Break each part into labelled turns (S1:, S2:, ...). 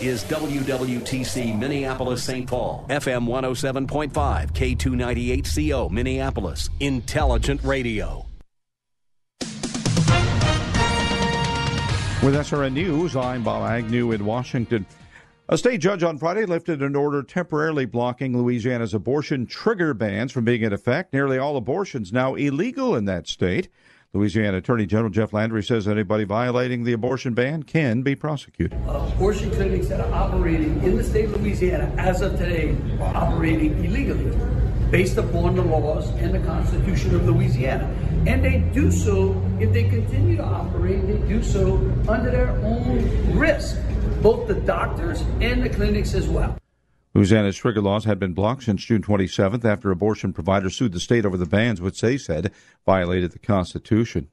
S1: is WWTC Minneapolis St. Paul, FM 107.5, K298CO Minneapolis, Intelligent Radio.
S2: With SRN News, I'm Bob Agnew in Washington. A state judge on Friday lifted an order temporarily blocking Louisiana's abortion trigger bans from being in effect. Nearly all abortions now illegal in that state. Louisiana Attorney General Jeff Landry says anybody violating the abortion ban can be prosecuted.
S3: Uh, abortion clinics that are operating in the state of Louisiana as of today are operating illegally based upon the laws and the Constitution of Louisiana. And they do so, if they continue to operate, they do so under their own risk, both the doctors and the clinics as well.
S2: Louisiana's trigger laws had been blocked since June 27th after abortion providers sued the state over the bans, which they said violated the Constitution.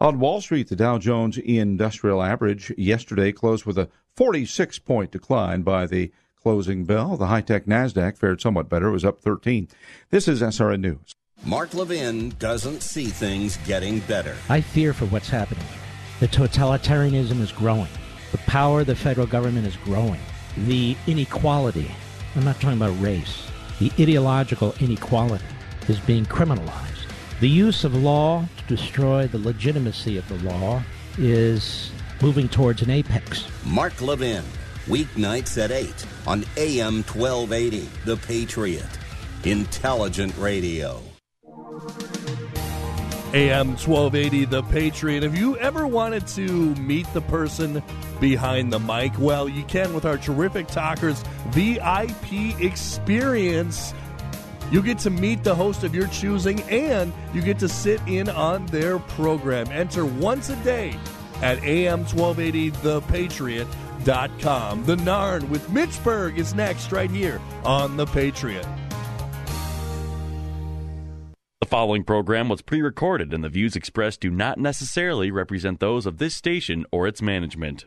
S2: On Wall Street, the Dow Jones Industrial Average yesterday closed with a 46 point decline by the closing bell. The high tech NASDAQ fared somewhat better. It was up 13. This is SRN News.
S1: Mark Levin doesn't see things getting better.
S4: I fear for what's happening. The totalitarianism is growing, the power of the federal government is growing, the inequality I'm not talking about race. The ideological inequality is being criminalized. The use of law to destroy the legitimacy of the law is moving towards an apex.
S1: Mark Levin, weeknights at 8 on AM 1280, The Patriot. Intelligent Radio.
S5: AM 1280, The Patriot. Have you ever wanted to meet the person behind the mic? Well, you can with our terrific talkers VIP experience. You get to meet the host of your choosing and you get to sit in on their program. Enter once a day at am1280thepatriot.com. The Narn with Mitch Berg is next right here on The Patriot.
S6: The following program was pre recorded, and the views expressed do not necessarily represent those of this station or its management.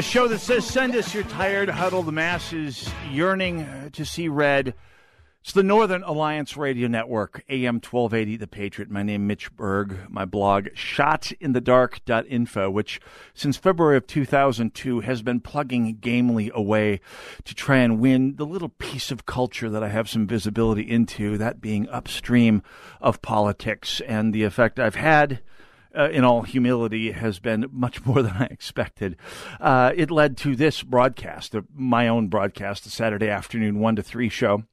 S7: The show that says, send us your tired, huddled masses yearning uh, to see red. It's the Northern Alliance Radio Network, AM 1280, The Patriot. My name Mitch Berg. My blog, shotinthedark.info, which since February of 2002 has been plugging gamely away to try and win the little piece of culture that I have some visibility into, that being upstream of politics and the effect I've had uh, in all humility, has been much more than I expected. Uh, it led to this broadcast, my own broadcast, the Saturday afternoon 1 to 3 show.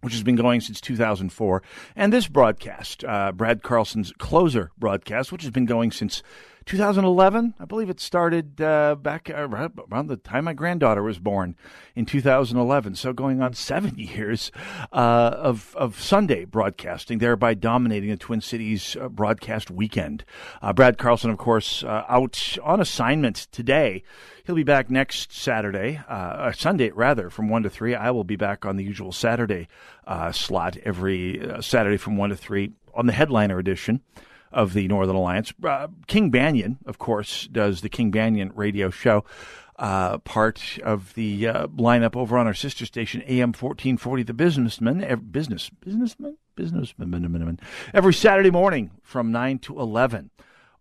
S7: Which has been going since 2004, and this broadcast, uh, Brad Carlson's closer broadcast, which has been going since 2011. I believe it started uh, back around the time my granddaughter was born in 2011. So going on seven years uh, of of Sunday broadcasting, thereby dominating the Twin Cities uh, broadcast weekend. Uh, Brad Carlson, of course, uh, out on assignment today. He'll be back next Saturday, uh, Sunday rather, from one to three. I will be back on the usual Saturday slot every Saturday from one to three on the headliner edition of the Northern Alliance. Uh, King Banaian, of course, does the King Banaian radio show. Uh, part of the uh, lineup over on our sister station, AM 1440, The Businessman, business, businessman, businessman, every Saturday morning from 9 to 11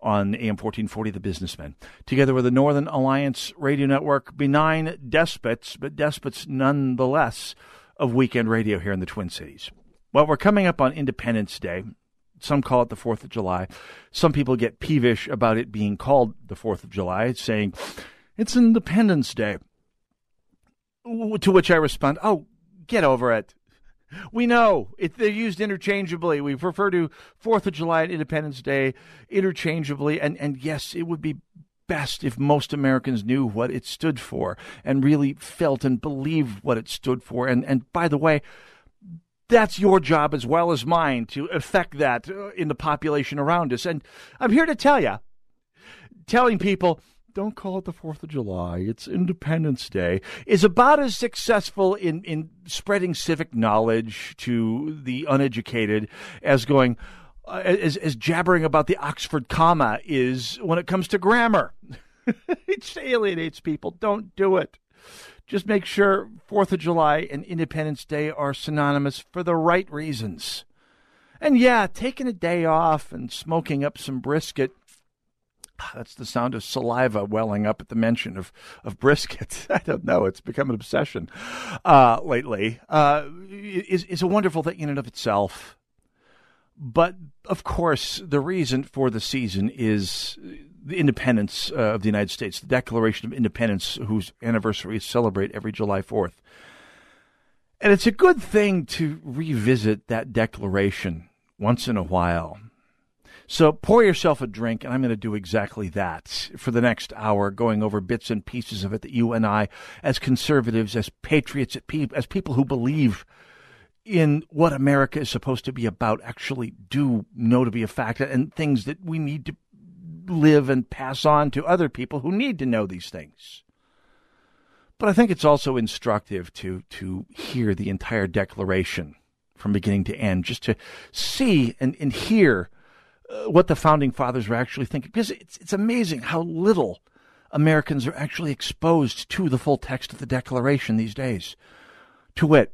S7: on AM 1440, The Businessman, together with the Northern Alliance Radio Network, benign despots, but despots nonetheless of weekend radio here in the Twin Cities. Well, we're coming up on Independence Day, some call it the 4th of July. Some people get peevish about it being called the 4th of July, saying it's Independence Day. To which I respond, oh, get over it. We know it, they're used interchangeably. We refer to Fourth of July and Independence Day interchangeably, and and yes, it would be best if most Americans knew what it stood for and really felt and believed what it stood for. And and by the way, that's your job as well as mine to affect that uh, in the population around us. And I'm here to tell you, telling people don't call it the 4th of July, it's Independence Day, is about as successful in, in spreading civic knowledge to the uneducated as going, uh, as, as jabbering about the Oxford comma is when it comes to grammar. it alienates people. Don't do it. Just make sure 4th of July and Independence Day are synonymous for the right reasons. And yeah, taking a day off and smoking up some brisket that's the sound of saliva welling up at the mention of, of brisket. I don't know. It's become an obsession uh, lately. Uh, is is a wonderful thing in and of itself. But of course, the reason for the season is the independence uh, of the United States, the Declaration of Independence, whose anniversary is celebrate every July Fourth. And it's a good thing to revisit that declaration once in a while so pour yourself a drink, and I'm going to do exactly that for the next hour, going over bits and pieces of it that you and I, as conservatives, as patriots, as people who believe in what America is supposed to be about, actually do know to be a fact, and things that we need to live and pass on to other people who need to know these things. But I think it's also instructive to to hear the entire declaration from beginning to end, just to see and, and hear uh, what the founding fathers were actually thinking. Because it's, it's amazing how little Americans are actually exposed to the full text of the Declaration these days. To wit,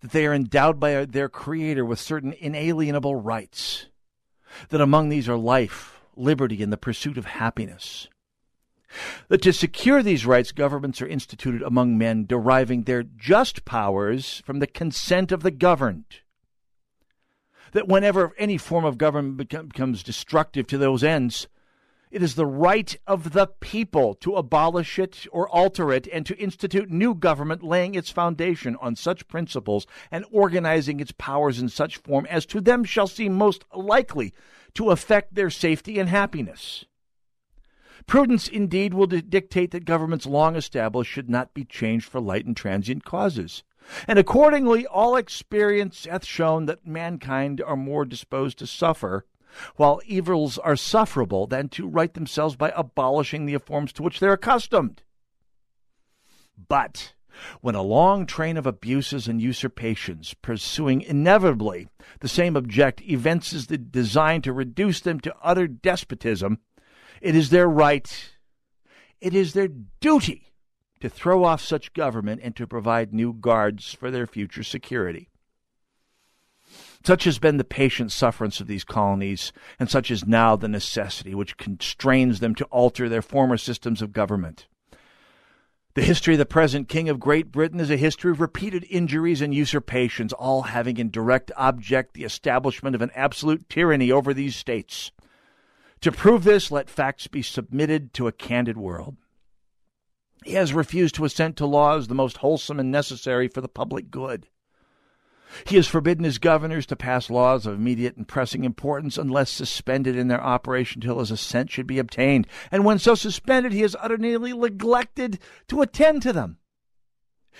S7: that they are endowed by their Creator with certain inalienable rights, that among these are life, liberty, and the pursuit of happiness that to secure these rights, governments are instituted among men, deriving their just powers from the consent of the governed. That whenever any form of government becomes destructive to those ends, it is the right of the people to abolish it or alter it and to institute new government laying its foundation on such principles and organizing its powers in such form as to them shall seem most likely to affect their safety and happiness. Prudence indeed will dictate that governments long established should not be changed for light and transient causes. And accordingly, all experience hath shown that mankind are more disposed to suffer, while evils are sufferable, than to right themselves by abolishing the forms to which they're accustomed. But when a long train of abuses and usurpations, pursuing inevitably the same object, evinces the design to reduce them to utter despotism, it is their right, it is their duty to throw off such government and to provide new guards for their future security. Such has been the patient sufferance of these colonies, and such is now the necessity which constrains them to alter their former systems of government. The history of the present King of Great Britain is a history of repeated injuries and usurpations, all having in direct object the establishment of an absolute tyranny over these states. To prove this, let facts be submitted to a candid world. He has refused to assent to laws the most wholesome and necessary for the public good. He has forbidden his governors to pass laws of immediate and pressing importance unless suspended in their operation till his assent should be obtained. And when so suspended, he has utterly neglected to attend to them.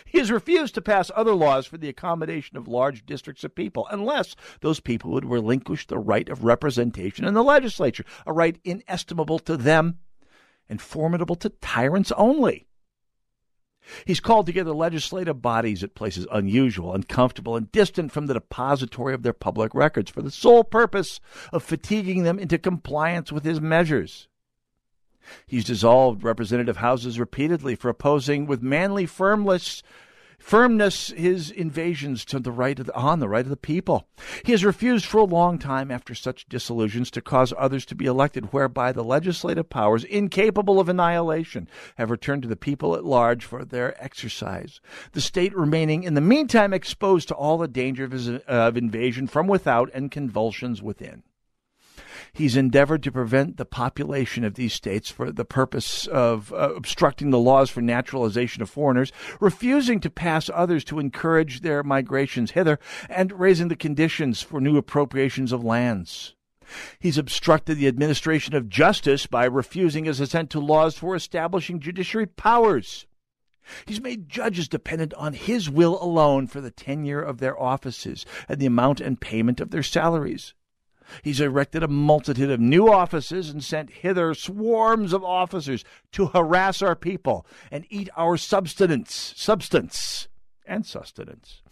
S7: He has refused to pass other laws for the accommodation of large districts of people unless those people would relinquish the right of representation in the legislature, a right inestimable to them and formidable to tyrants only. He's called together legislative bodies at places unusual, uncomfortable, and distant from the depository of their public records for the sole purpose of fatiguing them into compliance with his measures. He's dissolved representative houses repeatedly for opposing with manly firmness firmness his invasions to the right of the, on the right of the people. He has refused for a long time after such disillusions to cause others to be elected, whereby the legislative powers, incapable of annihilation, have returned to the people at large for their exercise. The state remaining in the meantime exposed to all the danger of, his, uh, of invasion from without and convulsions within. He's endeavored to prevent the population of these states for the purpose of uh, obstructing the laws for naturalization of foreigners, refusing to pass others to encourage their migrations hither, and raising the conditions for new appropriations of lands. He's obstructed the administration of justice by refusing his assent to laws for establishing judiciary powers. He's made judges dependent on his will alone for the tenure of their offices and the amount and payment of their salaries. He's erected a multitude of new offices and sent hither swarms of officers to harass our people and eat our substance, substance and sustenance.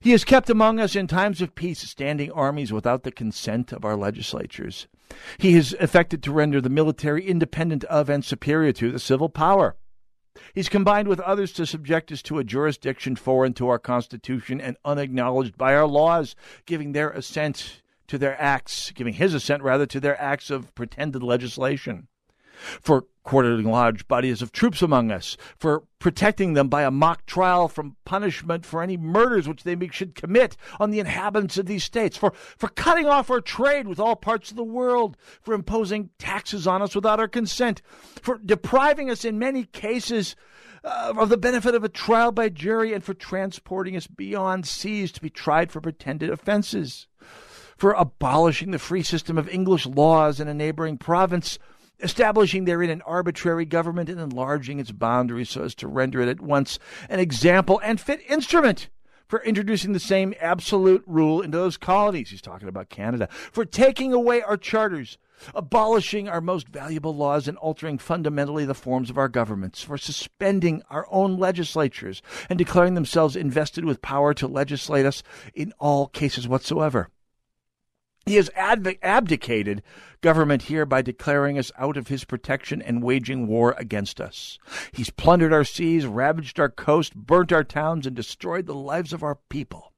S7: He has kept among us in times of peace standing armies without the consent of our legislatures. He has effected to render the military independent of and superior to the civil power. He's combined with others to subject us to a jurisdiction foreign to our Constitution and unacknowledged by our laws, giving their assent to their acts, giving his assent rather to their acts of pretended legislation, for quartering large bodies of troops among us, for protecting them by a mock trial from punishment for any murders which they should commit on the inhabitants of these states, for, for cutting off our trade with all parts of the world, for imposing taxes on us without our consent, for depriving us in many cases uh, of the benefit of a trial by jury, and for transporting us beyond seas to be tried for pretended offenses for abolishing the free system of English laws in a neighboring province, establishing therein an arbitrary government and enlarging its boundaries so as to render it at once an example and fit instrument for introducing the same absolute rule into those colonies. He's talking about Canada. For taking away our charters, abolishing our most valuable laws, and altering fundamentally the forms of our governments. For suspending our own legislatures and declaring themselves invested with power to legislate us in all cases whatsoever. He has abdicated government here by declaring us out of his protection and waging war against us. He's plundered our seas, ravaged our coast, burnt our towns, and destroyed the lives of our people.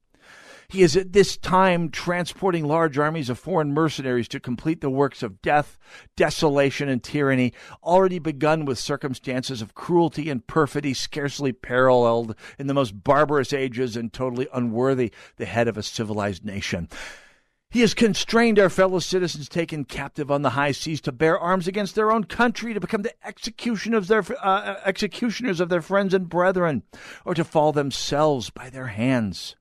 S7: He is at this time transporting large armies of foreign mercenaries to complete the works of death, desolation, and tyranny, already begun with circumstances of cruelty and perfidy scarcely paralleled in the most barbarous ages and totally unworthy the head of a civilized nation. He has constrained our fellow citizens taken captive on the high seas to bear arms against their own country, to become the execution of their, uh, uh, executioners of their friends and brethren, or to fall themselves by their hands.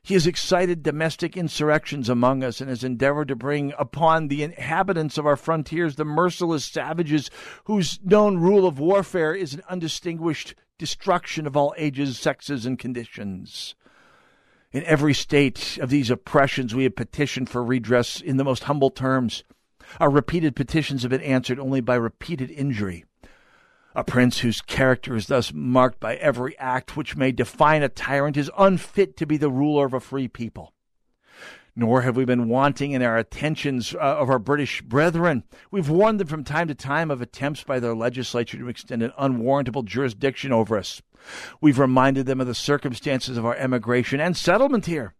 S7: He has excited domestic insurrections among us and has endeavored to bring upon the inhabitants of our frontiers the merciless savages whose known rule of warfare is an undistinguished destruction of all ages, sexes, and conditions. In every state of these oppressions, we have petitioned for redress in the most humble terms. Our repeated petitions have been answered only by repeated injury. A prince whose character is thus marked by every act which may define a tyrant is unfit to be the ruler of a free people. Nor have we been wanting in our attentions uh, of our British brethren. We've warned them from time to time of attempts by their legislature to extend an unwarrantable jurisdiction over us. We've reminded them of the circumstances of our emigration and settlement here.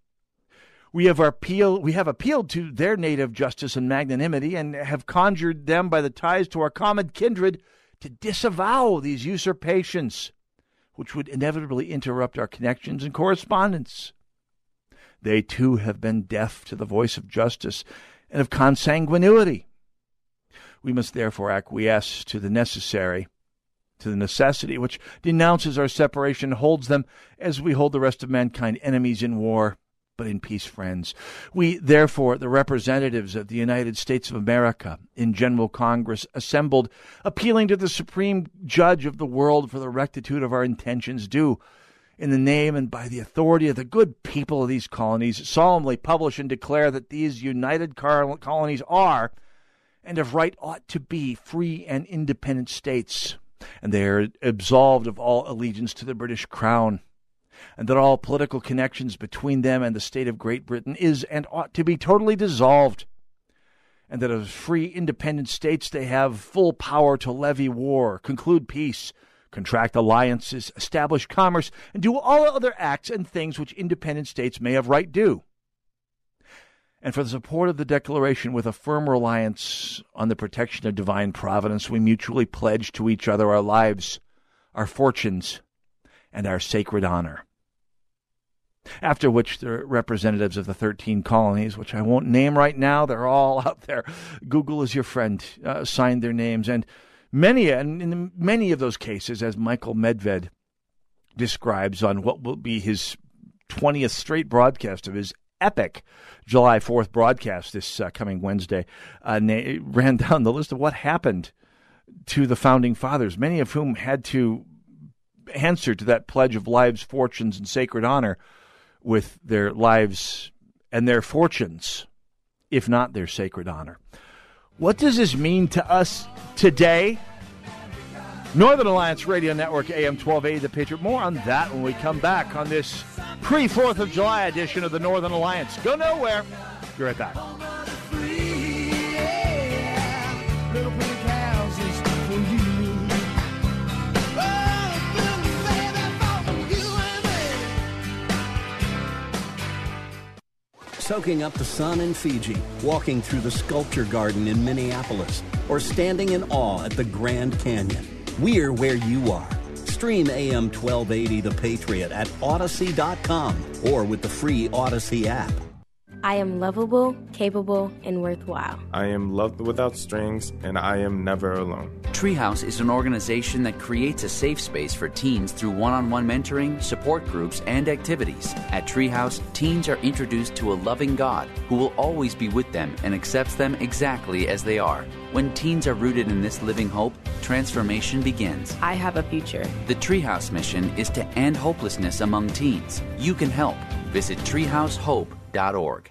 S7: We have, appeal, we have appealed to their native justice and magnanimity and have conjured them by the ties to our common kindred to disavow these usurpations, which would inevitably interrupt our connections and correspondence. They too have been deaf to the voice of justice and of consanguinity. We must therefore acquiesce to the necessary to the necessity which denounces our separation, holds them as we hold the rest of mankind enemies in war, but in peace friends. We, therefore, the representatives of the United States of America in General Congress, assembled, appealing to the Supreme Judge of the world for the rectitude of our intentions, do, in the name and by the authority of the good people of these colonies, solemnly publish and declare that these united colonies are, and of right ought to be, free and independent states and they are absolved of all allegiance to the British Crown, and that all political connections between them and the state of Great Britain is and ought to be totally dissolved, and that as free independent states they have full power to levy war, conclude peace, contract alliances, establish commerce, and do all other acts and things which independent states may have right do. And for the support of the Declaration with a firm reliance on the protection of divine providence, we mutually pledge to each other our lives, our fortunes, and our sacred honor. After which, the representatives of the 13 colonies, which I won't name right now, they're all out there. Google is your friend, uh, signed their names. And many, and in many of those cases, as Michael Medved describes on what will be his 20th straight broadcast of his epic July 4th broadcast this uh, coming Wednesday, uh, ran down the list of what happened to the founding fathers, many of whom had to answer to that pledge of lives, fortunes, and sacred honor with their lives and their fortunes, if not their sacred honor. What does this mean to us today? Northern Alliance Radio Network, AM 1280, The Patriot. More on that when we come back on this pre 4th of July edition of the Northern Alliance. Go nowhere. Be right back.
S1: soaking up the sun in Fiji, walking through the sculpture garden in Minneapolis, or standing in awe at the Grand Canyon. We're where you are. Stream AM 1280 The Patriot at Audacy.com or with the free Audacy app.
S8: I am lovable, capable, and worthwhile.
S9: I am loved without strings, and I am never alone.
S10: Treehouse is an organization that creates a safe space for teens through one on one mentoring, support groups, and activities. At Treehouse, teens are introduced to a loving God who will always be with them and accepts them exactly as they are. When teens are rooted in this living hope, transformation begins.
S8: I have a future.
S10: The Treehouse mission is to end hopelessness among teens. You can help. Visit treehousehope.org.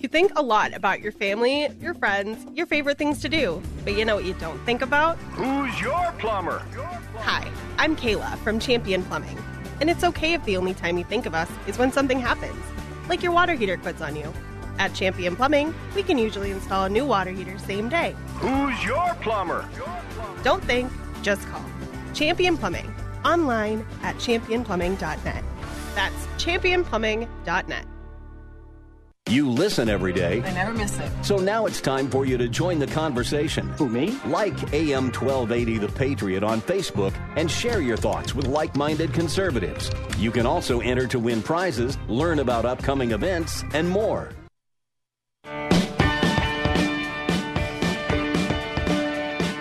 S11: You think a lot about your family, your friends, your favorite things to do, but you know what you don't think about?
S12: Who's your plumber?
S11: Hi, I'm Kayla from Champion Plumbing, and it's okay if the only time you think of us is when something happens, like your water heater quits on you. At Champion Plumbing, we can usually install a new water heater same day.
S12: Who's your plumber?
S11: Don't think, just call. Champion Plumbing, online at championplumbing.net. That's championplumbing.net.
S1: You listen every day.
S13: I never miss it.
S1: So now it's time for you to join the conversation.
S13: Who, me?
S1: Like AM 1280 The Patriot on Facebook and share your thoughts with like minded conservatives. You can also enter to win prizes, learn about upcoming events, and more.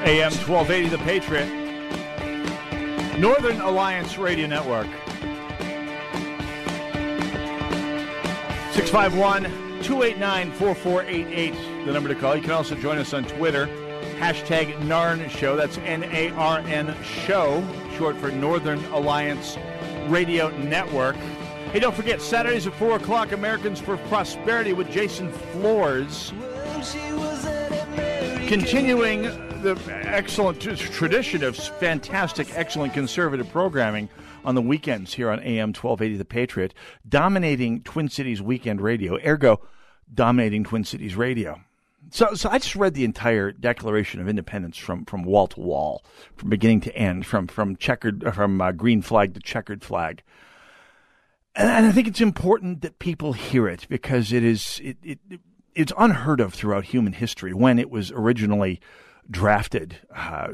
S7: AM 1280 The Patriot. Northern Alliance Radio Network. 651 289 4488, the number to call. You can also join us on Twitter. Hashtag NARN Show. That's N A R N Show, short for Northern Alliance Radio Network. Hey, don't forget, Saturdays at 4 o'clock, Americans for Prosperity with Jason Flohrs. Continuing the excellent tradition of fantastic, excellent conservative programming on the weekends here on AM 1280 The Patriot, dominating Twin Cities weekend radio, ergo, dominating Twin Cities radio. So, so I just read the entire Declaration of Independence from, from wall to wall, from beginning to end, from from checkered from uh, green flag to checkered flag, and, and, I think it's important that people hear it because it is it, it it's unheard of throughout human history when it was originally drafted. Uh,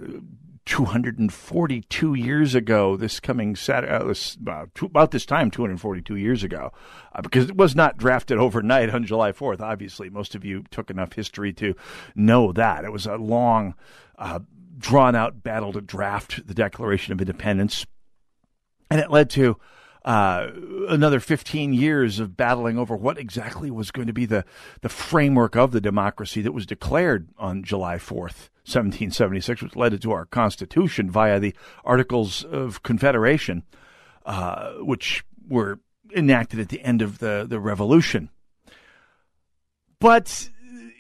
S7: 242 years ago, this coming Saturday, uh, uh, about this time, 242 years ago, uh, because it was not drafted overnight on July 4th. Obviously, most of you took enough history to know that. It was a long, uh, drawn out battle to draft the Declaration of Independence. And it led to uh, another 15 years of battling over what exactly was going to be the, the framework of the democracy that was declared on July 4th, 1776, which led to our Constitution via the Articles of Confederation, uh, which were enacted at the end of the, the Revolution. But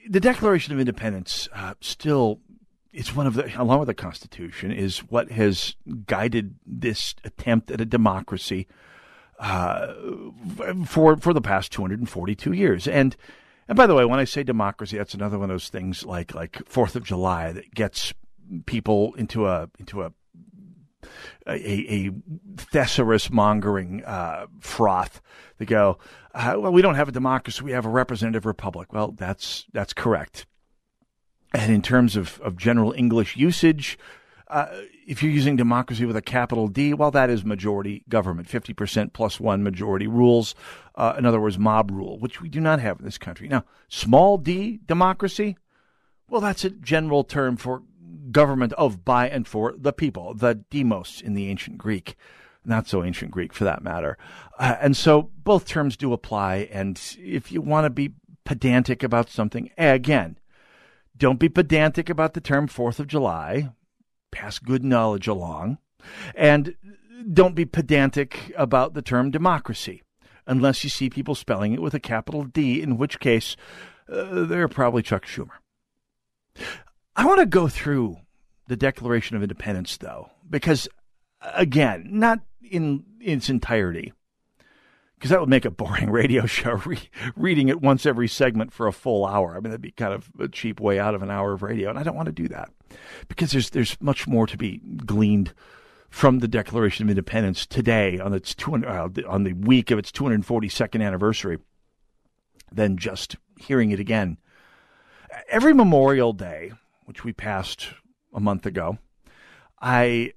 S7: the Declaration of Independence uh, still it's one of the along with the Constitution is what has guided this attempt at a democracy uh, for for the past 242 years. And and by the way, when I say democracy, that's another one of those things like like Fourth of July that gets people into a into a a, a thesaurus mongering uh, froth. They go, uh, well, we don't have a democracy; we have a representative republic. Well, that's that's correct. And in terms of, of general English usage, uh, if you're using democracy with a capital D, well, that is majority government, 50% plus one majority rules. Uh, in other words, mob rule, which we do not have in this country. Now, small d democracy, well, that's a general term for government of, by, and for the people, the demos in the ancient Greek. Not so ancient Greek for that matter. Uh, and so both terms do apply. And if you want to be pedantic about something, again, don't be pedantic about the term Fourth of July pass good knowledge along. And don't be pedantic about the term democracy unless you see people spelling it with a capital D, in which case uh, they're probably Chuck Schumer. I want to go through the Declaration of Independence, though, because, again, not in, in its entirety, because that would make a boring radio show re- reading it once every segment for a full hour. I mean, that'd be kind of a cheap way out of an hour of radio, and I don't want to do that because there's there's much more to be gleaned from the Declaration of Independence today on its 200, uh, on the week of its 242nd anniversary than just hearing it again. Every Memorial Day, which we passed a month ago, I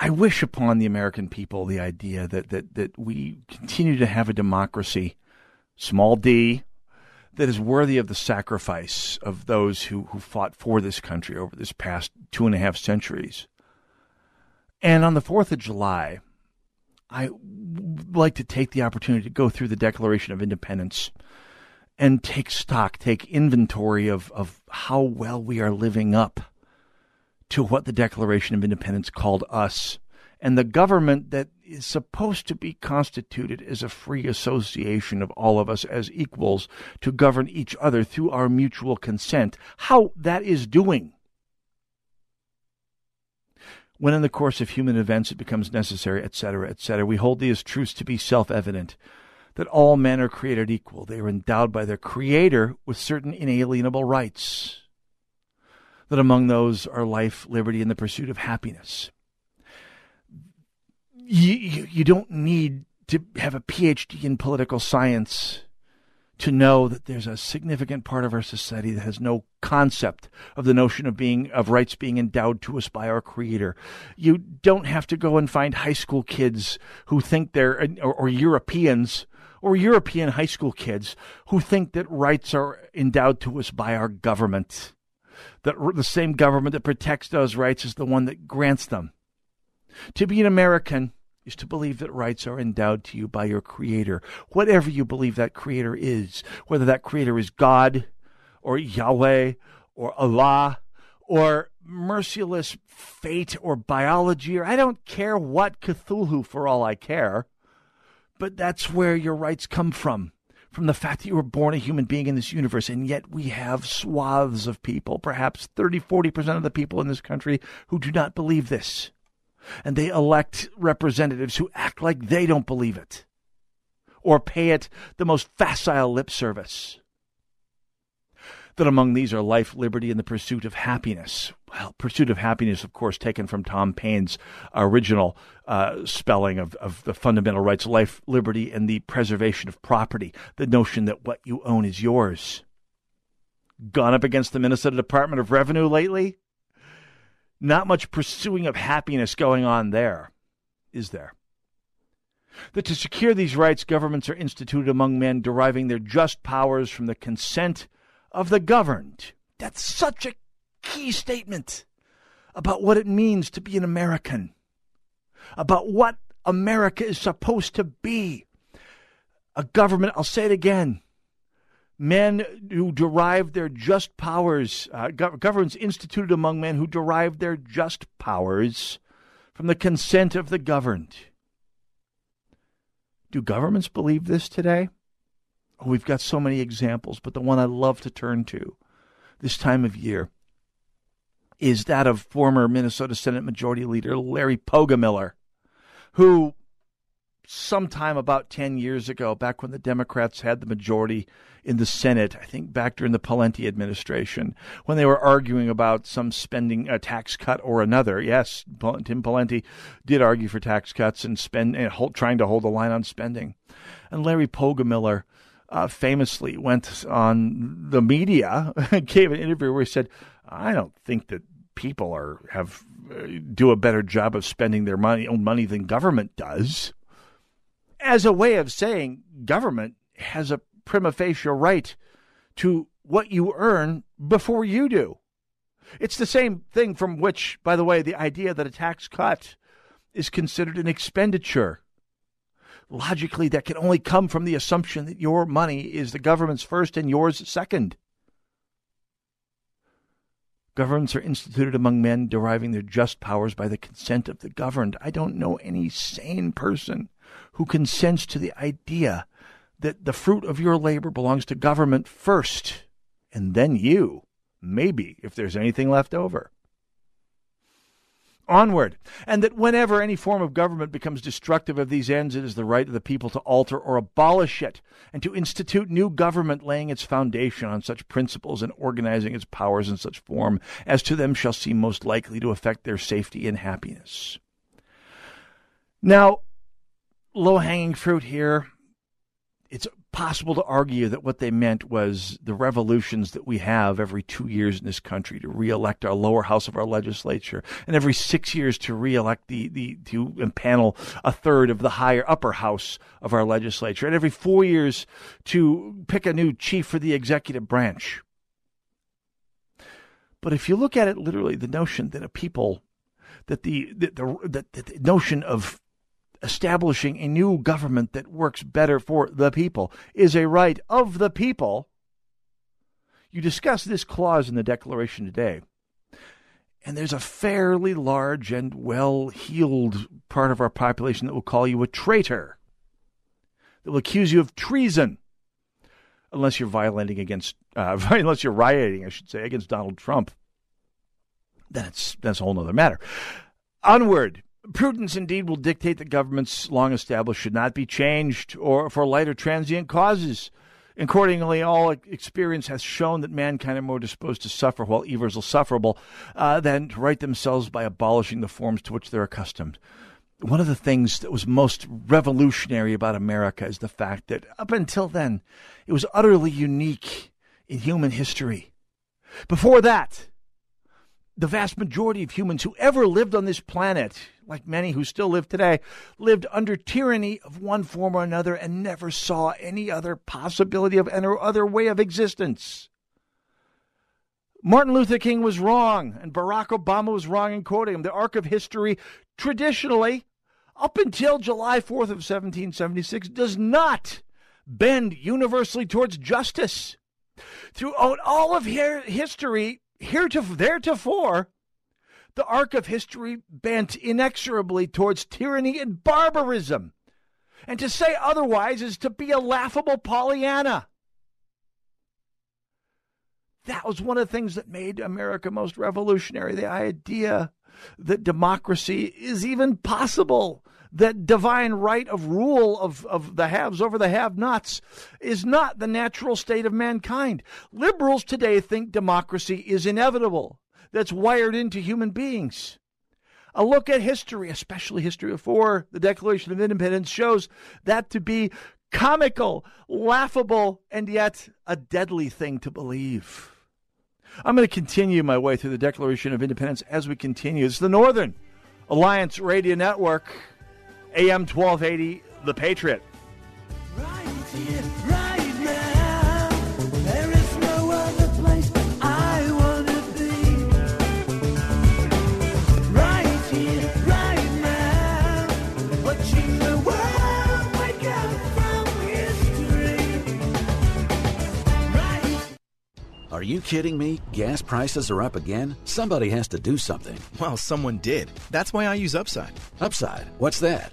S7: I wish upon the American people the idea that, that, that we continue to have a democracy, small d, that is worthy of the sacrifice of those who, who fought for this country over this past two and a half centuries. And on the 4th of July, I would like to take the opportunity to go through the Declaration of Independence and take stock, take inventory of, of how well we are living up to what the Declaration of Independence called us and the government that is supposed to be constituted as a free association of all of us as equals to govern each other through our mutual consent, how that is doing. When in the course of human events it becomes necessary, etc., etc., we hold these truths to be self evident that all men are created equal. They are endowed by their Creator with certain inalienable rights. That among those are life, liberty, and the pursuit of happiness. You, you, you don't need to have a PhD in political science to know that there's a significant part of our society that has no concept of the notion of being of rights being endowed to us by our creator. You don't have to go and find high school kids who think they're or, or europeans or european high school kids who think that rights are endowed to us by our government that the same government that protects those rights is the one that grants them. To be an American is to believe that rights are endowed to you by your Creator, whatever you believe that Creator is, whether that Creator is God or Yahweh or Allah or merciless fate or biology, or I don't care what Cthulhu for all I care, but that's where your rights come from from the fact that you were born a human being in this universe. And yet we have swaths of people, perhaps 30, 40% of the people in this country, who do not believe this. And they elect representatives who act like they don't believe it or pay it the most facile lip service. That among these are life, liberty, and the pursuit of happiness. Well, pursuit of happiness, of course, taken from Tom Paine's original uh, spelling of, of the fundamental rights life, liberty, and the preservation of property. The notion that what you own is yours. Gone up against the Minnesota Department of Revenue lately? Not much pursuing of happiness going on there, is there? that to secure these rights, governments are instituted among men, deriving their just powers from the consent of the governed. That's such a key statement about what it means to be an American, about what America is supposed to be. A government, I'll say it again, men who derive their just powers, uh, governments instituted among men who derive their just powers from the consent of the governed. Do governments believe this today? We've got so many examples, but the one I love to turn to this time of year is that of former Minnesota Senate Majority Leader Larry Pogemiller, who sometime about 10 years ago, back when the Democrats had the majority in the Senate, I think back during the Pawlenty administration, when they were arguing about some spending, a tax cut or another. Yes, Tim Pawlenty did argue for tax cuts and spend and hold, trying to hold the line on spending. And Larry Pogemiller uh, famously went on the media gave an interview where he said, "I don't think that people are have uh, do a better job of spending their money own money than government does." As a way of saying government has a prima facie right to what you earn before you do. It's the same thing from which, by the way, the idea that a tax cut is considered an expenditure. Logically, that can only come from the assumption that your money is the government's first and yours second. Governments are instituted among men deriving their just powers by the consent of the governed. I don't know any sane person who consents to the idea that the fruit of your labor belongs to government first, and then you, maybe, if there's anything left over. Onward, and that whenever any form of government becomes destructive of these ends, it is the right of the people to alter or abolish it, and to institute new government laying its foundation on such principles and organizing its powers in such form as to them shall seem most likely to affect their safety and happiness. Now, low hanging fruit here it's possible to argue that what they meant was the revolutions that we have every two years in this country to reelect our lower house of our legislature, and every six years to reelect the, the to impanel a third of the higher upper house of our legislature, and every four years to pick a new chief for the executive branch. But if you look at it literally, the notion that a people that the the, the, the, the notion of establishing a new government that works better for the people is a right of the people. You discuss this clause in the Declaration today, and there's a fairly large and well heeled part of our population that will call you a traitor, that will accuse you of treason, unless you're violating against, uh, unless you're rioting, I should say, against Donald Trump. That's that's a whole other matter. Onward Prudence indeed will dictate that governments long established should not be changed or for lighter transient causes. Accordingly, all experience has shown that mankind are more disposed to suffer while evils are sufferable uh, than to right themselves by abolishing the forms to which they're accustomed. One of the things that was most revolutionary about America is the fact that up until then, it was utterly unique in human history. Before that, the vast majority of humans who ever lived on this planet, like many who still live today, lived under tyranny of one form or another and never saw any other possibility of any other way of existence. Martin Luther King was wrong, and Barack Obama was wrong in quoting him. The arc of history, traditionally, up until July 4th of 1776, does not bend universally towards justice. Throughout all of history, heretofore, theretofore, the arc of history bent inexorably towards tyranny and barbarism. And to say otherwise is to be a laughable Pollyanna. That was one of the things that made America most revolutionary the idea that democracy is even possible, that divine right of rule of, of the haves over the have nots is not the natural state of mankind. Liberals today think democracy is inevitable, that's wired into human beings. A look at history, especially history before the Declaration of Independence, shows that to be comical, laughable, and yet a deadly thing to believe. I'm going to continue my way through the Declaration of Independence as we continue. It's the Northern Alliance Radio Network, AM 1280, The Patriot.
S13: Are you kidding me? Gas prices are up again? Somebody has to do something.
S14: Well, someone did. That's why I use Upside.
S13: Upside? What's that?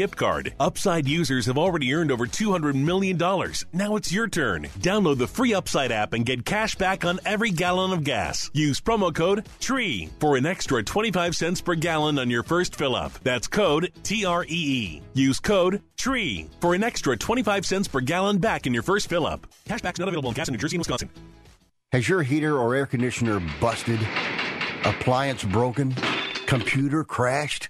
S15: gift card. Upside users have already earned over $200 million. Now it's your turn. Download the free Upside app and get cash back on every gallon of gas. Use promo code TREE for an extra 25 cents per gallon on your first fill up. That's code T R E E. Use code TREE for an extra 25 cents per gallon back in your first fill up. Cashback's not available in gas in New Jersey and Wisconsin.
S16: Has your heater or air conditioner busted? Appliance broken? Computer crashed?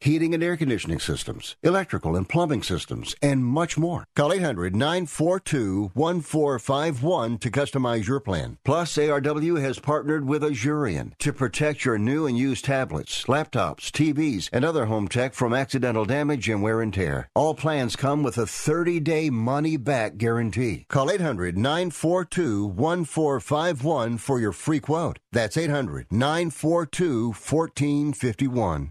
S16: heating and air conditioning systems, electrical and plumbing systems, and much more. Call 800 942 1451 to customize your plan. Plus, ARW has partnered with Asurion to protect your new and used tablets, laptops, TVs, and other home tech from accidental damage and wear and tear. All plans come with a 30 day money back guarantee. Call 800 942 1451 for your free quote. That's 800 942 1451.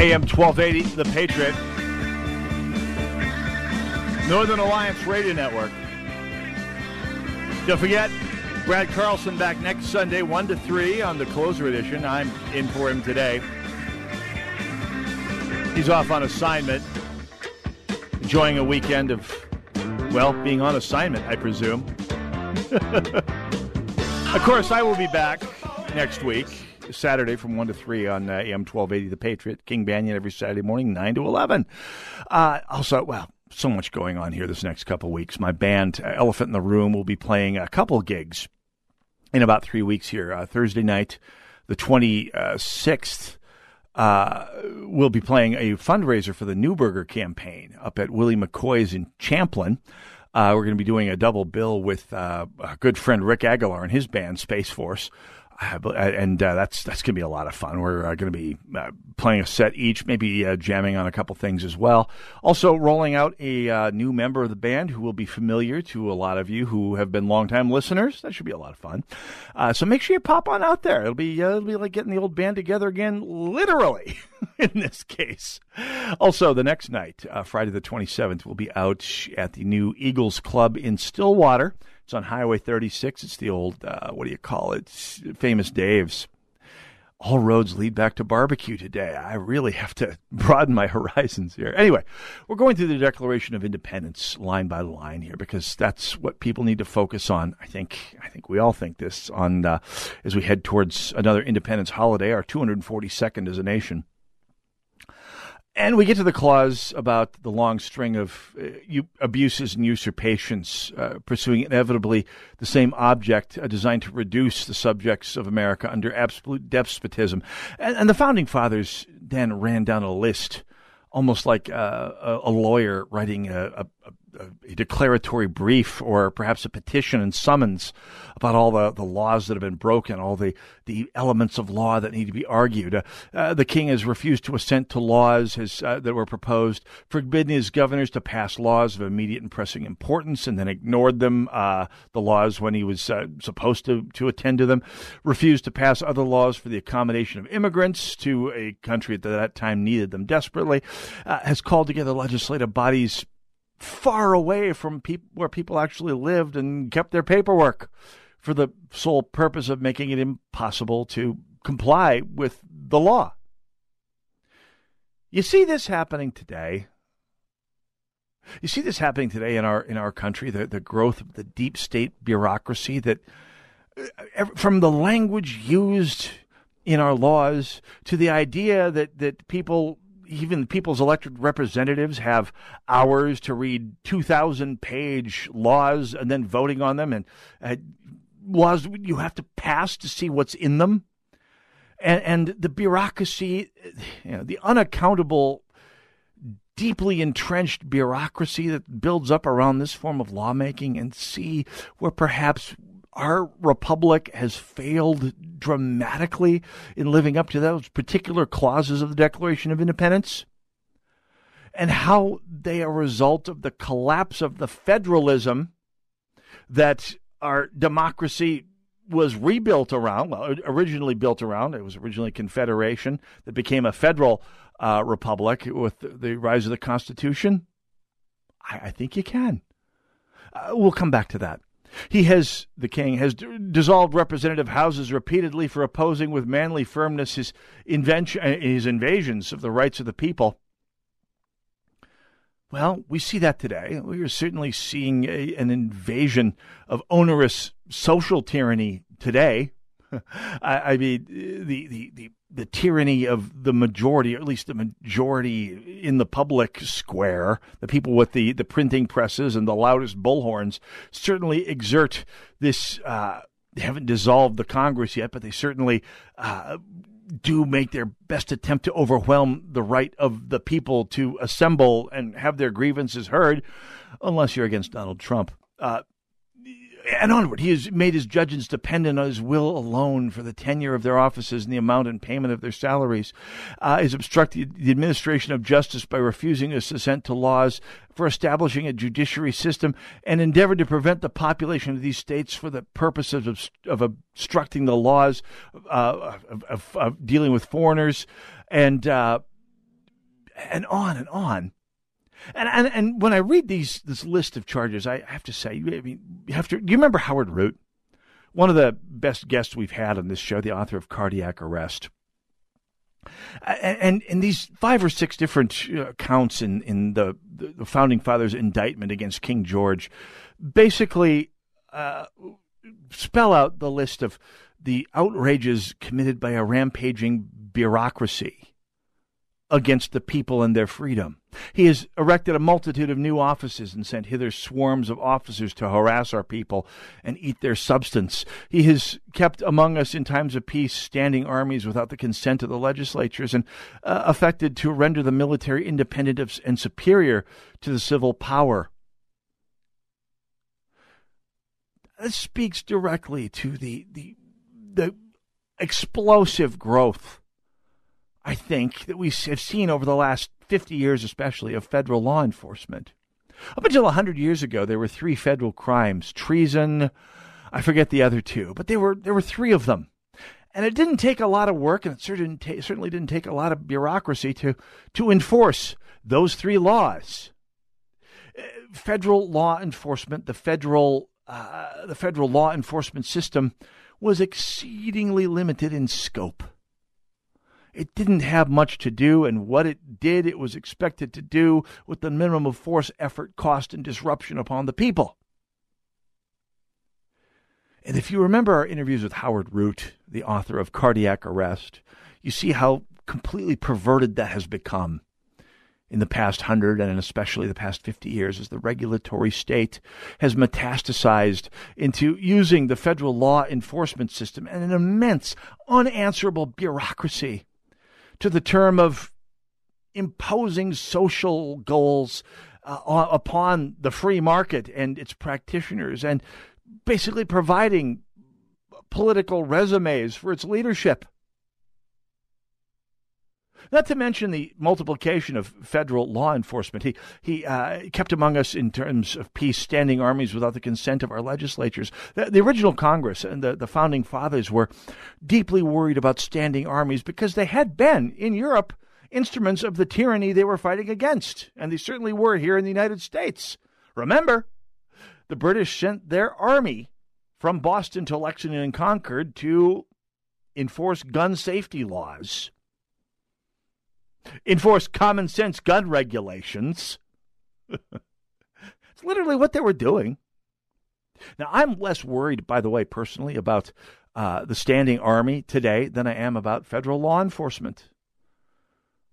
S7: AM 1280, The Patriot. Northern Alliance Radio Network. Don't forget, Brad Carlson back next Sunday, 1 to 3 on the closer edition. I'm in for him today. He's off on assignment, enjoying a weekend of, well, being on assignment, I presume. of course, I will be back next week. Saturday from 1 to 3 on uh, AM 1280 The Patriot. King Banaian every Saturday morning, 9 to 11. Uh, also, well, so much going on here this next couple weeks. My band, Elephant in the Room, will be playing a couple gigs in about three weeks here. Uh, Thursday night, the 26th uh, will be playing a fundraiser for the Newberger campaign up at Willie McCoy's in Champlin. Uh, we're going to be doing a double bill with uh, a good friend Rick Aguilar and his band Space Force. Uh, and uh, that's that's going to be a lot of fun. We're uh, going to be uh, playing a set each, maybe uh, jamming on a couple things as well. Also, rolling out a uh, new member of the band who will be familiar to a lot of you who have been longtime listeners. That should be a lot of fun. so make sure you pop on out there. It'll be it'll be like getting the old band together again, literally in this case. Also, the next night, Friday the twenty seventh, we'll be out at the new Eagles Club in Stillwater. It's on Highway 36. It's the old, uh, what do you call it? Famous Dave's. All roads lead back to barbecue today. I really have to broaden my horizons here. Anyway, we're going through the Declaration of Independence line by line here because that's what people need to focus on. I think I think we all think this on uh, as we head towards another Independence holiday, our 242nd as a nation. And we get to the clause about the long string of uh, abuses and usurpations, uh, pursuing inevitably the same object, uh, designed to reduce the subjects of America under absolute despotism. And, and the founding fathers then ran down a list, almost like uh, a, a, lawyer writing a, a, a declaratory brief or perhaps a petition and summons about all the, the laws that have been broken, all the, the elements of law that need to be argued. Uh, uh, the king has refused to assent to laws has, uh, that were proposed, forbidden his governors to pass laws of immediate and pressing importance, and then ignored them, uh, the laws when he was uh, supposed to, to attend to them, refused to pass other laws for the accommodation of immigrants to a country that at that time needed them desperately, uh, has called together legislative bodies far away from where people actually lived and kept their paperwork for the sole purpose of making it impossible to comply with the law. You see this happening today. You see this happening today in our in our country, the, the growth of the deep state bureaucracy that uh, from the language used in our laws to the idea that, that people even people's elected representatives have hours to read 2,000 page laws and then voting on them, and uh, laws you have to pass to see what's in them. And, and the bureaucracy, you know, the unaccountable, deeply entrenched bureaucracy that builds up around this form of lawmaking, and see where perhaps our republic has failed dramatically in living up to those particular clauses of the Declaration of Independence? And how they are a result of the collapse of the federalism that our democracy was rebuilt around, well, originally built around. It was originally Confederation that became a federal uh, republic with the rise of the Constitution. I, I think you can. Uh, we'll come back to that. He has, the king, has dissolved representative houses repeatedly for opposing with manly firmness his, invention, uh, his invasions of the rights of the people. Well, we see that today. We are certainly seeing a, an invasion of onerous social tyranny today. I, I, mean, the, the, the, the tyranny of the majority, or at least the majority in the public square, the people with the, the printing presses and the loudest bullhorns, certainly exert this. Uh, they haven't dissolved the Congress yet, but they certainly uh, do make their best attempt to overwhelm the right of the people to assemble and have their grievances heard, unless you're against Donald Trump. Uh, and onward. He has made his judges dependent on his will alone for the tenure of their offices and the amount and payment of their salaries. Uh, has obstructed the administration of justice by refusing his assent to laws for establishing a judiciary system and endeavored to prevent the population of these states for the purpose of, of obstructing the laws uh, of, of, of, dealing with foreigners and uh, and on and on. And, and and when I read these this list of charges, I have to say, I mean, you have to. Do you remember Howard Root, one of the best guests we've had on this show, the author of Cardiac Arrest? And in these five or six different uh, counts in in the, the founding fathers' indictment against King George, basically uh, spell out the list of the outrages committed by a rampaging bureaucracy against the people and their freedom. He has erected a multitude of new offices and sent hither swarms of officers to harass our people and eat their substance. He has kept among us in times of peace standing armies without the consent of the legislatures and uh, affected to render the military independent and superior to the civil power. This speaks directly to the, the, the explosive growth I think, that we have seen over the last 50 years, especially, of federal law enforcement. Up until 100 years ago, there were three federal crimes treason, I forget the other two, but there were, there were three of them. And it didn't take a lot of work, and it certainly didn't take a lot of bureaucracy to, to enforce those three laws. Uh, federal law enforcement, the federal, uh, the federal law enforcement system was exceedingly limited in scope. It didn't have much to do, and what it did, it was expected to do with the minimum of force, effort, cost, and disruption upon the people. And if you remember our interviews with Howard Root, the author of Cardiac Arrest, you see how completely perverted that has become in the past hundred and especially the past 50 years as the regulatory state has metastasized into using the federal law enforcement system and an immense, unanswerable bureaucracy to the term of imposing social goals uh, upon the free market and its practitioners and basically providing political resumes for its leadership. Not to mention the multiplication of federal law enforcement. He, he uh, kept among us, in terms of peace, standing armies without the consent of our legislatures. The, the original Congress and the, the founding fathers were deeply worried about standing armies because they had been, in Europe, instruments of the tyranny they were fighting against. And they certainly were here in the United States. Remember, the British sent their army from Boston to Lexington and Concord to enforce gun safety laws enforce common sense gun regulations. it's literally what they were doing. Now, I'm less worried, by the way, personally, about uh, the standing army today than I am about federal law enforcement.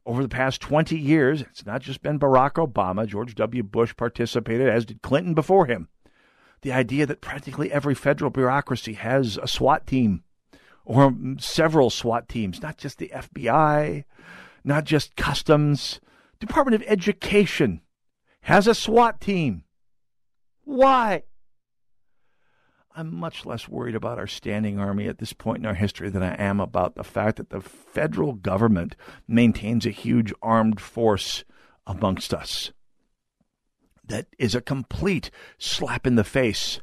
S7: Over the past 20 years, it's not just been Barack Obama, George W. Bush participated, as did Clinton before him. The idea that practically every federal bureaucracy has a SWAT team or several SWAT teams, not just the FBI, not just customs. Department of Education has a SWAT team. Why? I'm much less worried about our standing army at this point in our history than I am about the fact that the federal government maintains a huge armed force amongst us. That is a complete slap in the face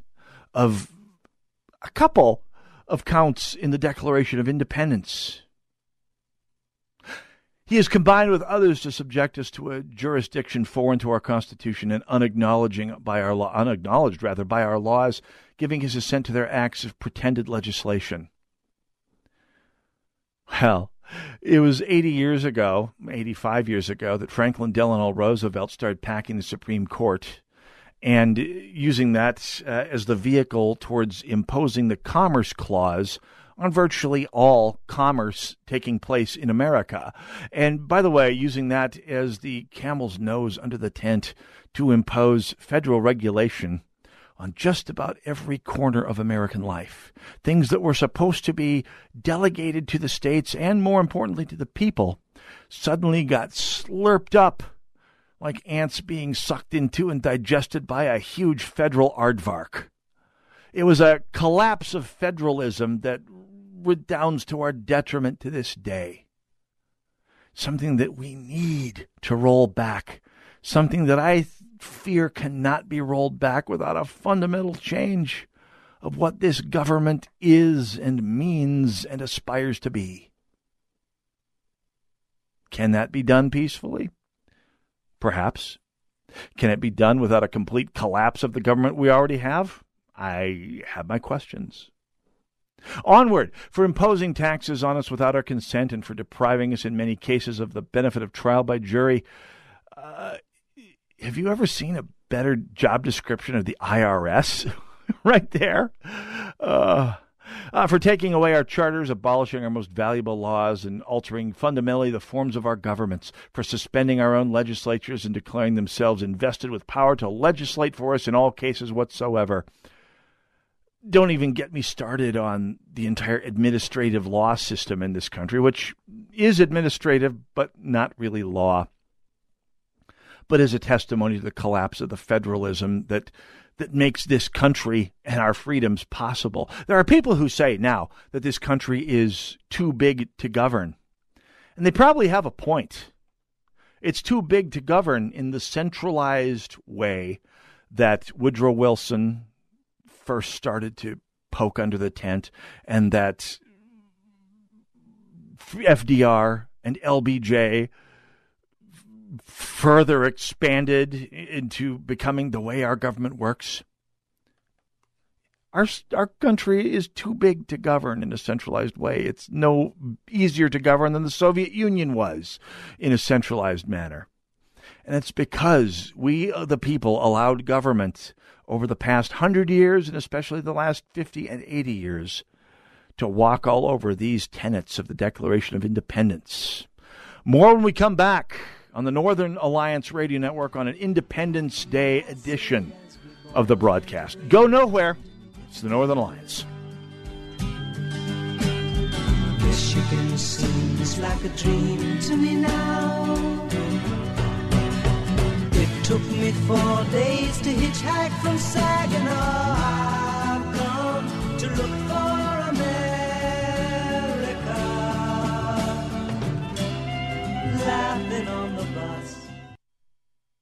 S7: of a couple of counts in the Declaration of Independence. He has combined with others to subject us to a jurisdiction foreign to our Constitution and unacknowledging by our law, unacknowledged rather by our laws, giving his assent to their acts of pretended legislation. Well, it was 80 years ago, 85 years ago, that Franklin Delano Roosevelt started packing the Supreme Court and using that uh, as the vehicle towards imposing the Commerce Clause on virtually all commerce taking place in America. And by the way, using that as the camel's nose under the tent to impose federal regulation on just about every corner of American life. Things that were supposed to be delegated to the states and, more importantly, to the people suddenly got slurped up like ants being sucked into and digested by a huge federal aardvark. It was a collapse of federalism that redounds to our detriment to this day. Something that we need to roll back. Something that I fear cannot be rolled back without a fundamental change of what this government is and means and aspires to be. Can that be done peacefully? Perhaps. Can it be done without a complete collapse of the government we already have? I have my questions. Onward for imposing taxes on us without our consent and for depriving us in many cases of the benefit of trial by jury. Uh, have you ever seen a better job description of the IRS? right there. Uh, uh, for taking away our charters, abolishing our most valuable laws, and altering fundamentally the forms of our governments, for suspending our own legislatures and declaring themselves invested with power to legislate for us in all cases whatsoever. Don't even get me started on the entire administrative law system in this country, which is administrative but not really law, but is a testimony to the collapse of the federalism that that makes this country and our freedoms possible. There are people who say now that this country is too big to govern. And they probably have a point. It's too big to govern in the centralized way that Woodrow Wilson first started to poke under the tent and that FDR and LBJ further expanded into becoming the way our government works. Our, our country is too big to govern in a centralized way. It's no easier to govern than the Soviet Union was in a centralized manner. And it's because we, uh, the people, allowed government over the past hundred years, and especially the last 50 and 80 years, to walk all over these tenets of the Declaration of Independence. More when we come back on the Northern Alliance Radio Network on an Independence Day edition of the broadcast. Go nowhere. It's the Northern Alliance.
S17: Seems like a dream to me now. It took me four days to hitchhike from Saginaw. I've come to look for America. Laughing on the bus.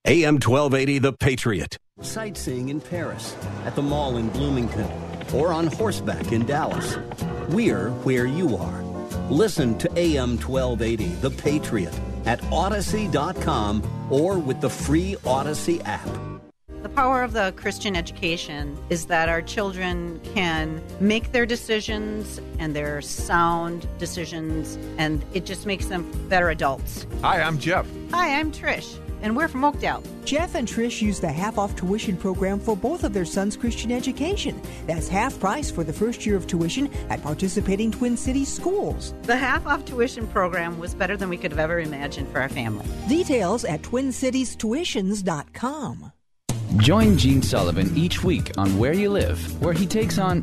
S18: AM 1280, The Patriot.
S1: Sightseeing in Paris, at the mall in Bloomington, or on horseback in Dallas. We're where you are. Listen to AM 1280, The Patriot, at Odyssey.com or with the free Odyssey app.
S19: The power of the Christian education is that our children can make their decisions and their sound decisions, and it just makes them better adults.
S20: Hi, I'm Jeff.
S19: Hi, I'm Trish, and we're from Oakdale.
S21: Jeff and Trish use the half off tuition program for both of their sons' Christian education. That's half price for the first year of tuition at participating Twin Cities schools.
S19: The half off tuition program was better than we could have ever imagined for our family.
S21: Details at twincitiestuitions.com.
S10: Join Gene Sullivan each week on Where You Live, where he takes on.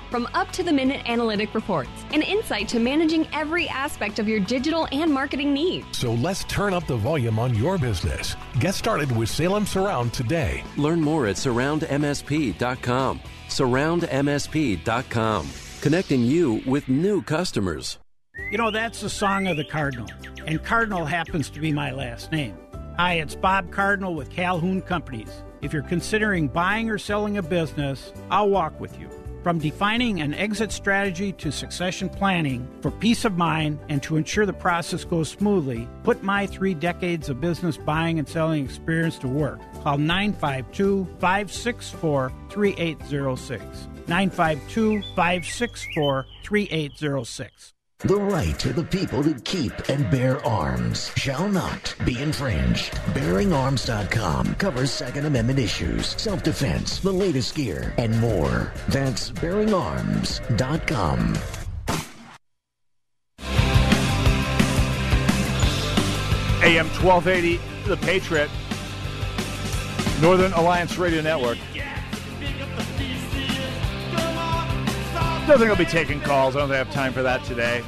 S22: From up to the minute analytic reports and insight to managing every aspect of your digital and marketing needs.
S15: So let's turn up the volume on your business. Get started with Salem Surround today.
S23: Learn more at surroundmsp.com. Surroundmsp.com. Connecting you with new customers.
S24: You know, that's the song of the Cardinal, and Cardinal happens to be my last name. Hi, it's Bob Cardinal with Calhoun Companies. If you're considering buying or selling a business, I'll walk with you. From defining an exit strategy to succession planning for peace of mind and to ensure the process goes smoothly, put my three decades of business buying and selling experience to work. Call 952 564 3806. 952 564 3806.
S25: The right of the people to keep and bear arms shall not be infringed. BearingArms.com covers Second Amendment issues, self defense, the latest gear, and more. That's BearingArms.com.
S7: AM 1280, The Patriot. Northern Alliance Radio Network. I don't think I'll be taking calls. I don't think I have time for that today.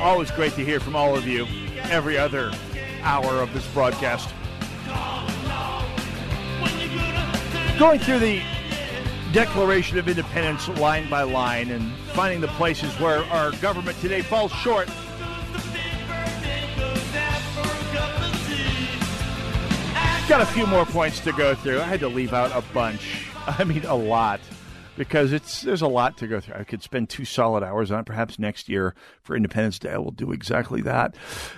S7: Always great to hear from all of you every other hour of this broadcast. Going through the Declaration of Independence line by line and finding the places where our government today falls short. Got a few more points to go through. I had to leave out a bunch. I mean, a lot because it's there's a lot to go through. I could spend two solid hours on it. Perhaps next year for Independence Day, I will do exactly that.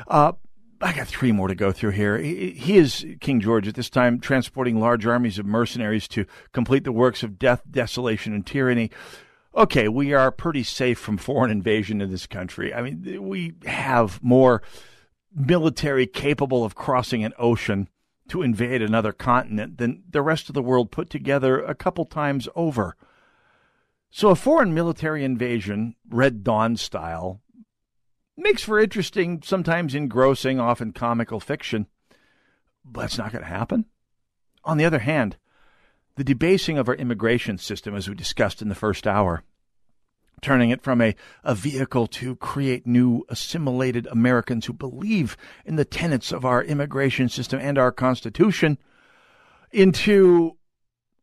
S7: Uh, I got three more to go through here. He is King George at this time, transporting large armies of mercenaries to complete the works of death, desolation, and tyranny. Okay, we are pretty safe from foreign invasion in this country. I mean, we have more military capable of crossing an ocean to invade another continent than the rest of the world put together a couple times over. So, a foreign military invasion, Red Dawn style, makes for interesting, sometimes engrossing, often comical fiction, but it's not going to happen. On the other hand, the debasing of our immigration system, as we discussed in the first hour, turning it from a, a vehicle to create new assimilated Americans who believe in the tenets of our immigration system and our Constitution, into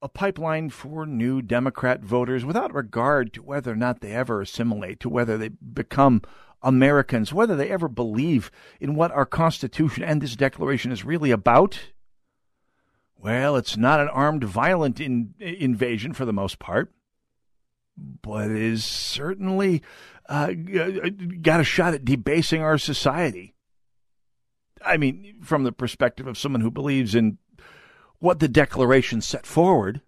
S7: a pipeline for new Democrat voters without regard to whether or not they ever assimilate, to whether they become Americans, whether they ever believe in what our Constitution and this Declaration is really about. Well, it's not an armed, violent in, invasion for the most part, but it is certainly uh, got a shot at debasing our society. I mean, from the perspective of someone who believes in what the Declaration set forward.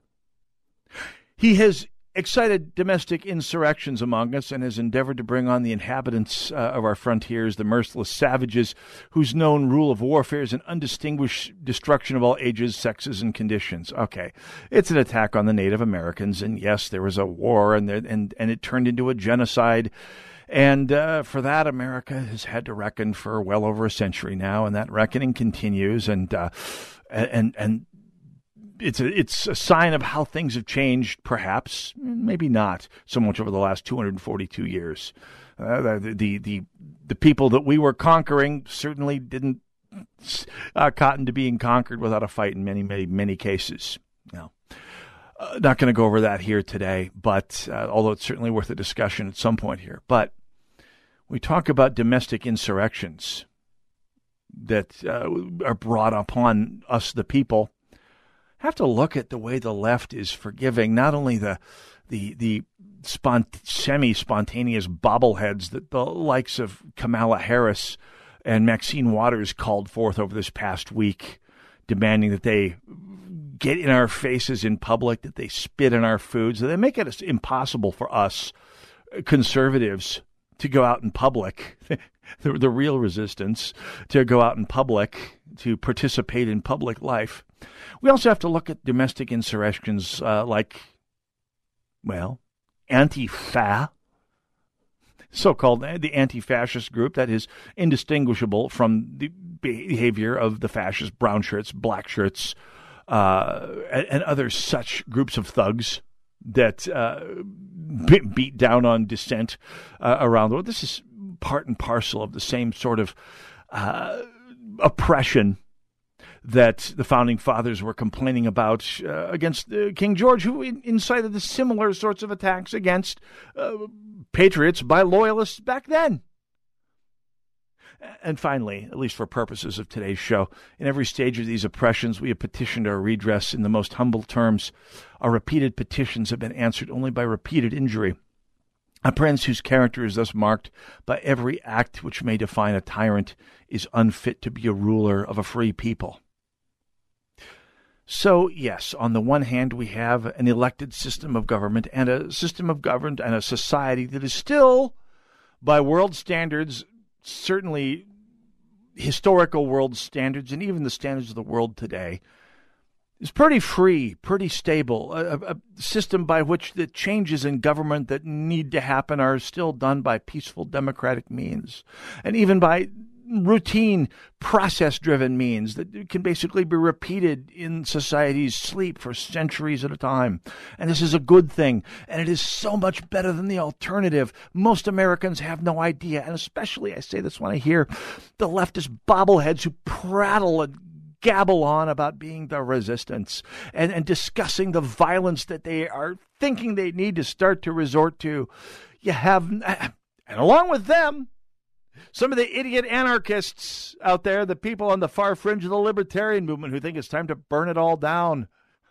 S7: He has excited domestic insurrections among us and has endeavored to bring on the inhabitants uh, of our frontiers, the merciless savages whose known rule of warfare is an undistinguished destruction of all ages, sexes, and conditions. Okay, it's an attack on the Native Americans, and yes, there was a war, and there, and and it turned into a genocide. And uh, for that, America has had to reckon for well over a century now, and that reckoning continues. And uh, and and it's a, it's a sign of how things have changed, perhaps, maybe not so much over the last 242 years. Uh, the, the, the the people that we were conquering certainly didn't uh, cotton to being conquered without a fight in many many many cases. Now, uh, not going to go over that here today, but uh, although it's certainly worth a discussion at some point here. But we talk about domestic insurrections that uh, are brought upon us, the people have to look at the way the left is forgiving not only the the the spont- semi spontaneous bobbleheads that the likes of Kamala Harris and Maxine Waters called forth over this past week, demanding that they get in our faces in public, that they spit in our foods, that they make it impossible for us uh, conservatives to go out in public. the, the real resistance to go out in public to participate in public life we also have to look at domestic insurrections uh, like, well, Antifa, so called uh, the anti fascist group that is indistinguishable from the behavior of the fascist brown shirts, black shirts, uh, and, and, other such groups of thugs that uh, beat down on dissent uh, around the world. This is part and parcel of the same sort of uh, oppression that the founding fathers were complaining about uh, against uh, King George, who incited the similar sorts of attacks against uh, patriots by loyalists back then. And finally, at least for purposes of today's show, in every stage of these oppressions, we have petitioned our redress in the most humble terms. Our repeated petitions have been answered only by repeated injury. A prince whose character is thus marked by every act which may define a tyrant is unfit to be a ruler of a free people. So, yes, on the one hand, we have an elected system of government and a system of government and a society that is still, by world standards, certainly historical world standards and even the standards of the world today, is pretty free, pretty stable. A, a, system by which the changes in government that need to happen are still done by peaceful democratic means. And even by routine, process driven means that can basically be repeated in society's sleep for centuries at a time. And this is a good thing. And it is so much better than the alternative. Most Americans have no idea. And especially, I say this when I hear the leftist bobbleheads who prattle and gabble on about being the resistance and, and discussing the violence that they are thinking they need to start to resort to. You have, and along with them, some of the idiot anarchists out there, the people on the far fringe of the libertarian movement who think it's time to burn it all down.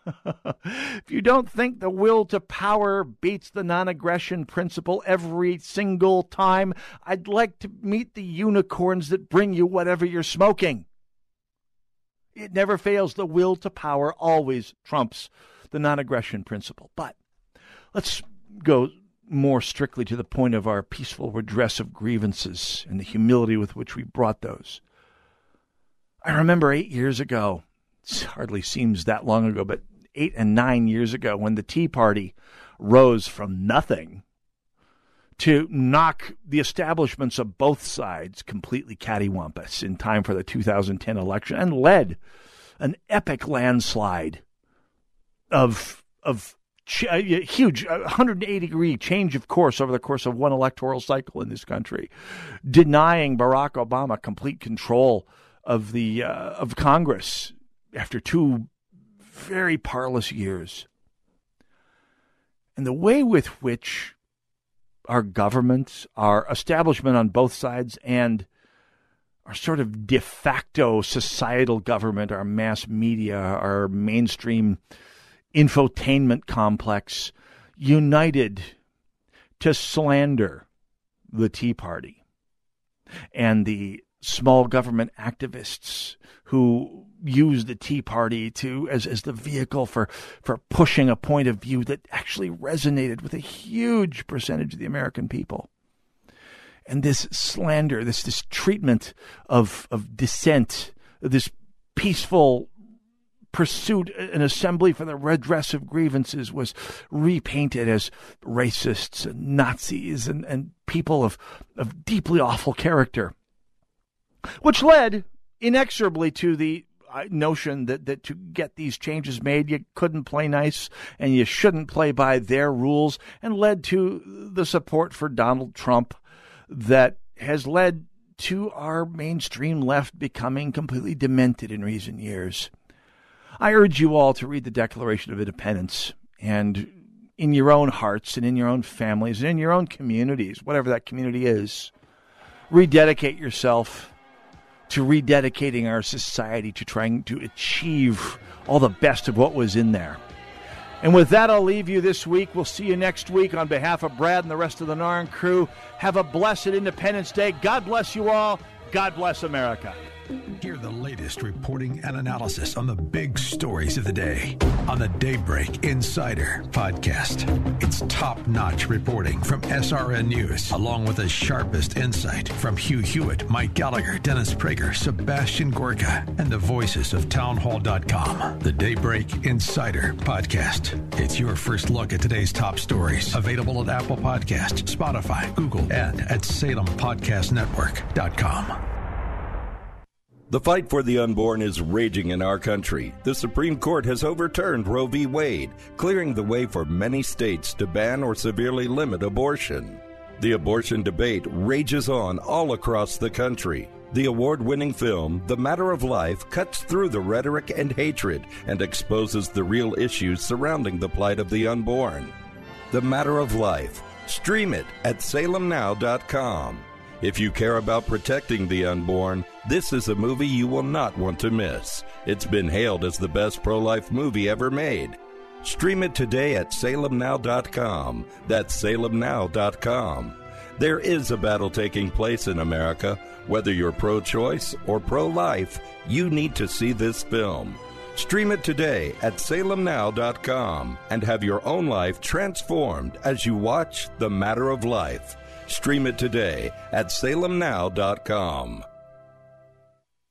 S7: if you don't think the will to power beats the non aggression principle every single time, I'd like to meet the unicorns that bring you whatever you're smoking. It never fails. The will to power always trumps the non aggression principle. But let's go more strictly to the point of our peaceful redress of grievances and the humility with which we brought those. I remember eight years ago, it hardly seems that long ago, but eight and nine years ago, when the Tea Party rose from nothing to knock the establishments of both sides completely cattywampus in time for the 2010 election and led an epic landslide of of a huge 180 degree change of course over the course of one electoral cycle in this country, denying Barack Obama complete control of the uh, of Congress after two very parlous years. And the way with which our governments, our establishment on both sides, and our sort of de facto societal government, our mass media, our mainstream infotainment complex united to slander the Tea Party and the small government activists who use the Tea Party to as, as the vehicle for, for pushing a point of view that actually resonated with a huge percentage of the American people. And this slander, this this treatment of of dissent, this peaceful pursuit an assembly for the redress of grievances was repainted as racists and Nazis and, and people of, of deeply awful character, which led inexorably to the notion that, that to get these changes made, you couldn't play nice and you shouldn't play by their rules, and led to the support for Donald Trump that has led to our mainstream left becoming completely demented in recent years. I urge you all to read the Declaration of Independence and in your own hearts and in your own families and in your own communities, whatever that community is, rededicate yourself to rededicating our society to trying to achieve all the best of what was in there. And with that, I'll leave you this week. We'll see you next week on behalf of Brad and the rest of the NARN crew. Have a blessed Independence Day. God bless you all. God bless America.
S26: Hear the latest reporting and analysis on the big stories of the day on the Daybreak Insider podcast. It's top notch reporting from SRN News, along with the sharpest insight from Hugh Hewitt, Mike Gallagher, Dennis Prager, Sebastian Gorka, and the voices of townhall.com. The Daybreak Insider podcast. It's your first look at today's top stories. Available at Apple Podcast, Spotify, Google, and at SalemPodcastNetwork.com.
S27: The fight for the unborn is raging in our country. The Supreme Court has overturned Roe v. Wade, clearing the way for many states to ban or severely limit abortion. The abortion debate rages on all across the country. The award winning film, The Matter of Life, cuts through the rhetoric and hatred and exposes the real issues surrounding the plight of the unborn. The Matter of Life. Stream it at salemnow.com. If you care about protecting the unborn, this is a movie you will not want to miss. It's been hailed as the best pro life movie ever made. Stream it today at salemnow.com. That's salemnow.com. There is a battle taking place in America. Whether you're pro choice or pro life, you need to see this film. Stream it today at salemnow.com and have your own life transformed as you watch The Matter of Life. Stream it today at salemnow.com.